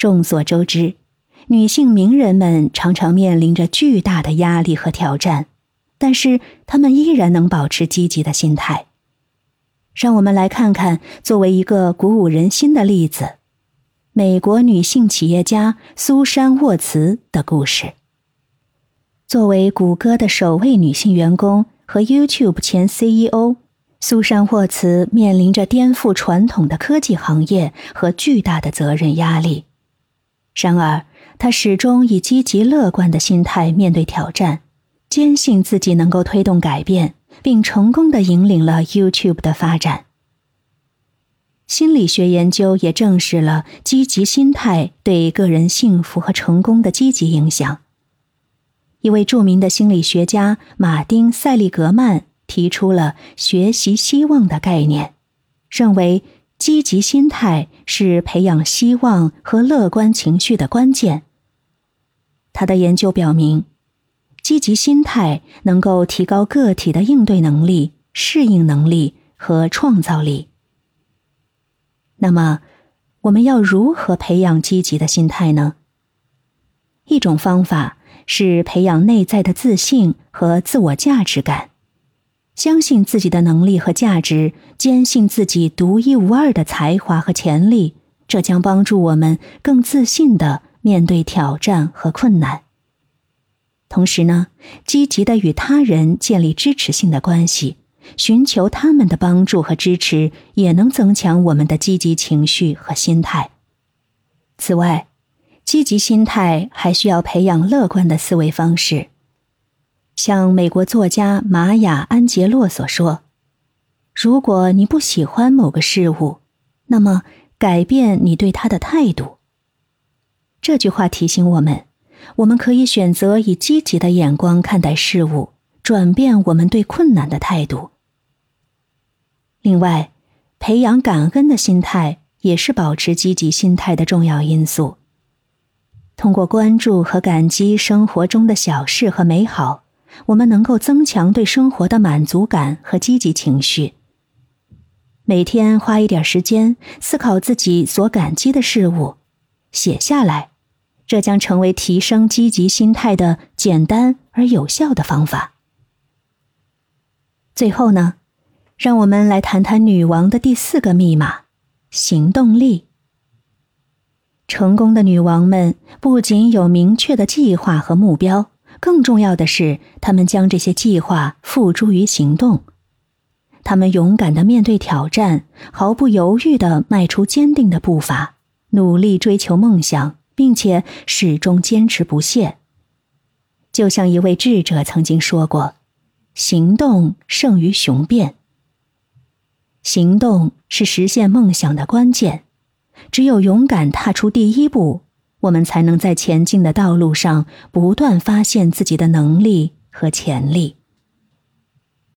众所周知，女性名人们常常面临着巨大的压力和挑战，但是她们依然能保持积极的心态。让我们来看看作为一个鼓舞人心的例子，美国女性企业家苏珊·沃茨的故事。作为谷歌的首位女性员工和 YouTube 前 CEO，苏珊·沃茨面临着颠覆传统的科技行业和巨大的责任压力。然而，他始终以积极乐观的心态面对挑战，坚信自己能够推动改变。并成功的引领了 YouTube 的发展。心理学研究也证实了积极心态对个人幸福和成功的积极影响。一位著名的心理学家马丁·塞利格曼提出了“学习希望”的概念，认为积极心态是培养希望和乐观情绪的关键。他的研究表明。积极心态能够提高个体的应对能力、适应能力和创造力。那么，我们要如何培养积极的心态呢？一种方法是培养内在的自信和自我价值感，相信自己的能力和价值，坚信自己独一无二的才华和潜力，这将帮助我们更自信的面对挑战和困难。同时呢，积极的与他人建立支持性的关系，寻求他们的帮助和支持，也能增强我们的积极情绪和心态。此外，积极心态还需要培养乐观的思维方式。像美国作家玛雅·安杰洛所说：“如果你不喜欢某个事物，那么改变你对他的态度。”这句话提醒我们。我们可以选择以积极的眼光看待事物，转变我们对困难的态度。另外，培养感恩的心态也是保持积极心态的重要因素。通过关注和感激生活中的小事和美好，我们能够增强对生活的满足感和积极情绪。每天花一点时间思考自己所感激的事物，写下来。这将成为提升积极心态的简单而有效的方法。最后呢，让我们来谈谈女王的第四个密码——行动力。成功的女王们不仅有明确的计划和目标，更重要的是，他们将这些计划付诸于行动。他们勇敢的面对挑战，毫不犹豫的迈出坚定的步伐，努力追求梦想。并且始终坚持不懈。就像一位智者曾经说过：“行动胜于雄辩。”行动是实现梦想的关键。只有勇敢踏出第一步，我们才能在前进的道路上不断发现自己的能力和潜力。